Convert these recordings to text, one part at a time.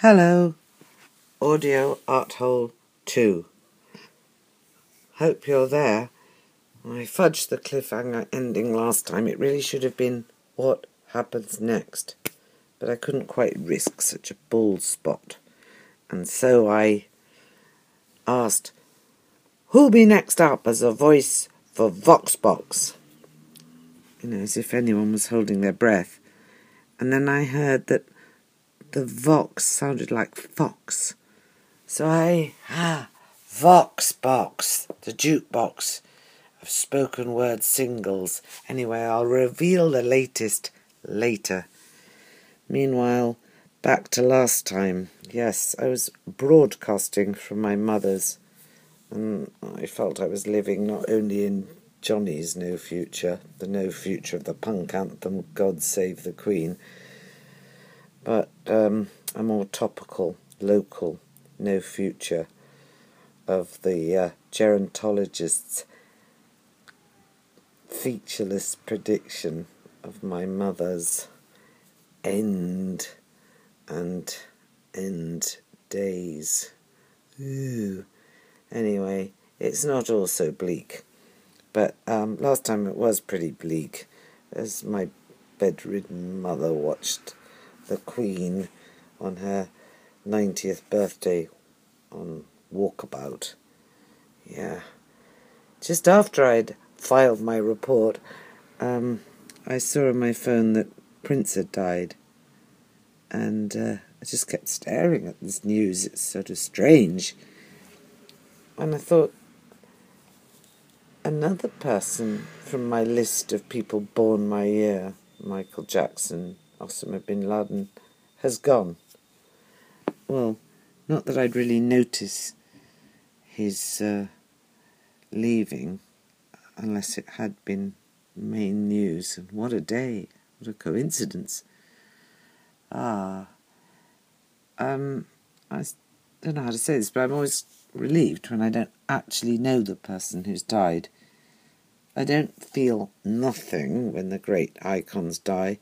Hello, Audio Arthole 2. Hope you're there. I fudged the cliffhanger ending last time. It really should have been what happens next. But I couldn't quite risk such a bald spot. And so I asked, Who'll be next up as a voice for Voxbox? You know, as if anyone was holding their breath. And then I heard that the Vox sounded like Fox. So I, ah, Vox box, the jukebox of spoken word singles. Anyway, I'll reveal the latest later. Meanwhile, back to last time. Yes, I was broadcasting from my mother's, and I felt I was living not only in Johnny's No Future, the no future of the punk anthem God Save the Queen, but um, a more topical, local No Future of the uh, gerontologist's featureless prediction of my mother's end and end days. Ooh. Anyway, it's not all so bleak. But um, last time it was pretty bleak as my bedridden mother watched the Queen on her 90th birthday on Walkabout. Yeah. Just after I'd filed my report, um, I saw on my phone that Prince had died. And uh, I just kept staring at this news. It's sort of strange. And I thought, another person from my list of people born my year, Michael Jackson, Osama bin Laden, has gone. Well, not that I'd really notice his uh, leaving unless it had been main news. And what a day! What a coincidence! Ah, um, I don't know how to say this, but I'm always relieved when I don't actually know the person who's died. I don't feel nothing when the great icons die,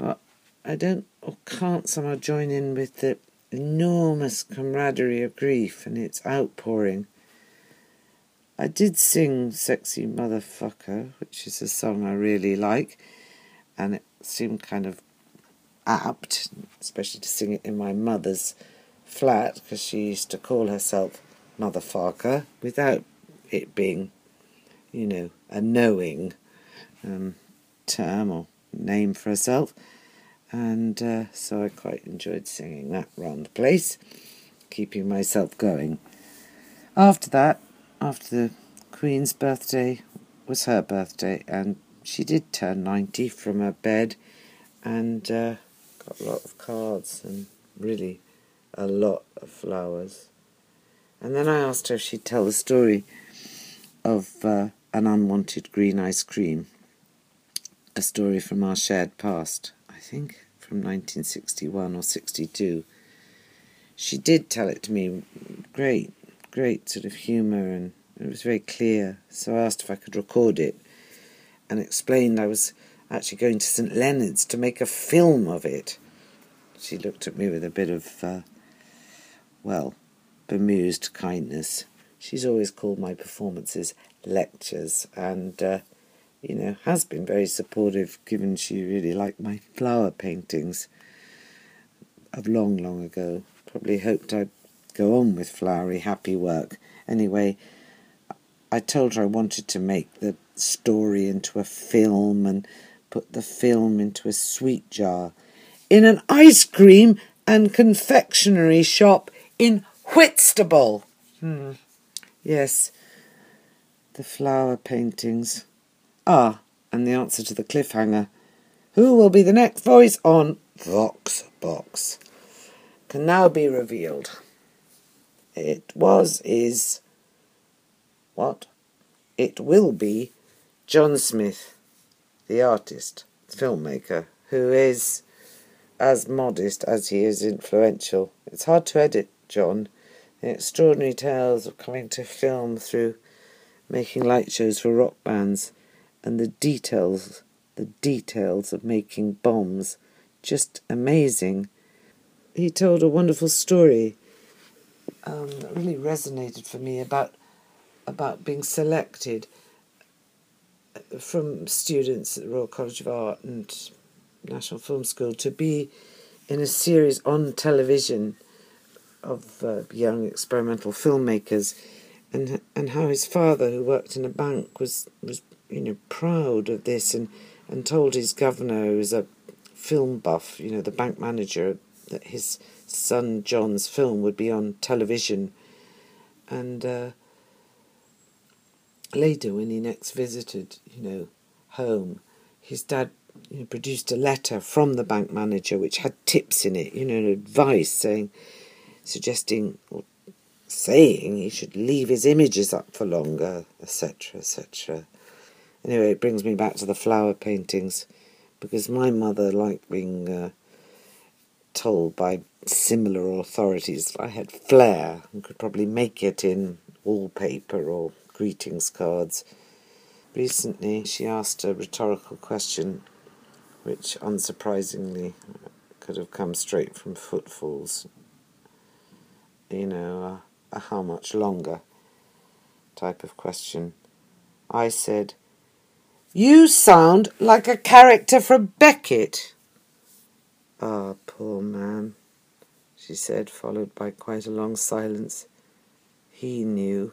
but I don't or can't somehow join in with the enormous camaraderie of grief and its outpouring. I did sing Sexy Motherfucker, which is a song I really like, and it seemed kind of apt, especially to sing it in my mother's flat, because she used to call herself Motherfucker without it being, you know, a knowing um, term or name for herself. And uh, so I quite enjoyed singing that round the place, keeping myself going. After that, after the Queen's birthday was her birthday, and she did turn 90 from her bed and uh, got a lot of cards and really a lot of flowers. And then I asked her if she'd tell the story of uh, an unwanted green ice cream, a story from our shared past, I think from 1961 or 62. She did tell it to me, great, great sort of humour, and it was very clear. So I asked if I could record it and explained I was actually going to St Leonard's to make a film of it. She looked at me with a bit of, uh, well, bemused kindness. She's always called my performances lectures and, uh, you know, has been very supportive given she really liked my flower paintings of long, long ago. Probably hoped I'd go on with flowery, happy work. Anyway, I told her I wanted to make the story into a film and put the film into a sweet jar in an ice cream and confectionery shop in Whitstable. Hmm. Yes, the flower paintings. Ah, and the answer to the cliffhanger. Who will be the next voice on Vox Box? Can now be revealed. It was, is, what? It will be John Smith, the artist, filmmaker, who is as modest as he is influential. It's hard to edit John. The extraordinary tales of coming to film through making light shows for rock bands and the details, the details of making bombs, just amazing. he told a wonderful story um, that really resonated for me about about being selected uh, from students at the Royal College of Art and National Film School to be in a series on television of uh, young experimental filmmakers, and and how his father, who worked in a bank, was was you know proud of this and and told his governor, who was a film buff, you know, the bank manager, that his son John's film would be on television, and. Uh, later, when he next visited, you know, home, his dad you know, produced a letter from the bank manager which had tips in it, you know, advice saying, suggesting or saying he should leave his images up for longer, etc., etc. Anyway, it brings me back to the flower paintings because my mother liked being uh, told by similar authorities that I had flair and could probably make it in wallpaper or greetings cards. Recently, she asked a rhetorical question which unsurprisingly could have come straight from footfalls. You know, a, a how much longer type of question. I said, You sound like a character from Beckett. Ah, poor man, she said, followed by quite a long silence. He knew.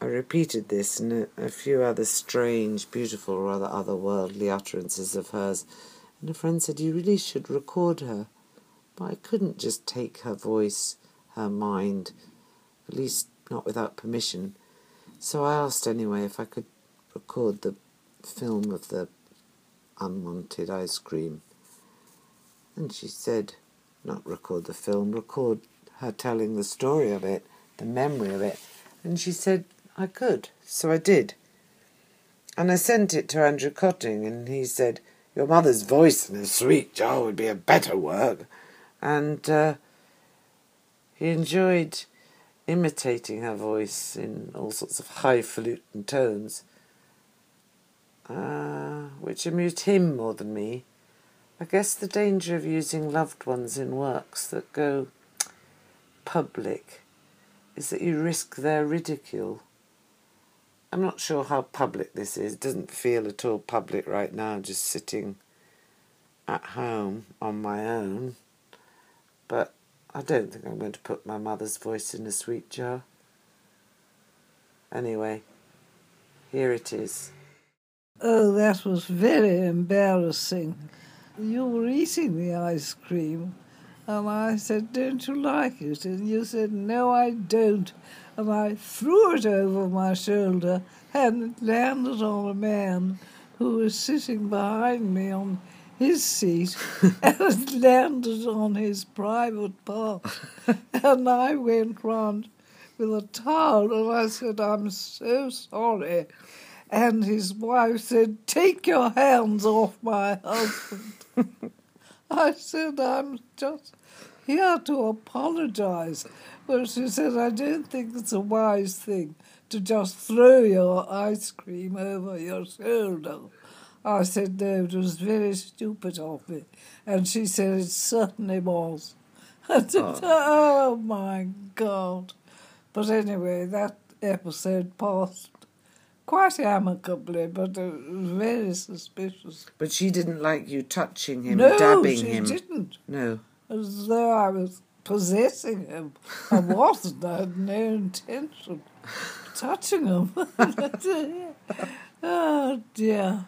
I repeated this and a, a, few other strange, beautiful, rather otherworldly utterances of hers, and a friend said, You really should record her. But I couldn't just take her voice, her mind, at least not without permission. So I asked anyway if I could record the film of the unwanted ice cream. And she said, Not record the film, record her telling the story of it, the memory of it. And she said, I could, so I did. And I sent it to Andrew Kötting, and he said, Your mother's voice in a sweet jar would be a better work. And uh, he enjoyed imitating her voice in all sorts of highfalutin tones, uh, which amused him more than me. I guess the danger of using loved ones in works that go public is that you risk their ridicule. I'm not sure how public this is. It doesn't feel at all public right now, just sitting at home on my own. But I don't think I'm going to put my mother's voice in a sweet jar. Anyway, here it is. Oh, that was very embarrassing. You were eating the ice cream, and I said, Don't you like it? And you said, No, I don't and I threw it over my shoulder and it landed on a man who was sitting behind me on his seat and it landed on his private part. and I went round with a towel and I said, I'm so sorry. And his wife said, Take your hands off my husband. I said, I'm just here to apologize. But she said, I don't think it's a wise thing to just throw your ice cream over your shoulder. I said, no, it was very stupid of me. And she said, it certainly was. I said, oh. oh my God. But anyway, that episode passed quite amicably, but was very suspicious. But she didn't like you touching him, no, dabbing she him. didn't. No. As though I was possessing him. I wasn't. I had no intention of touching him. oh dear.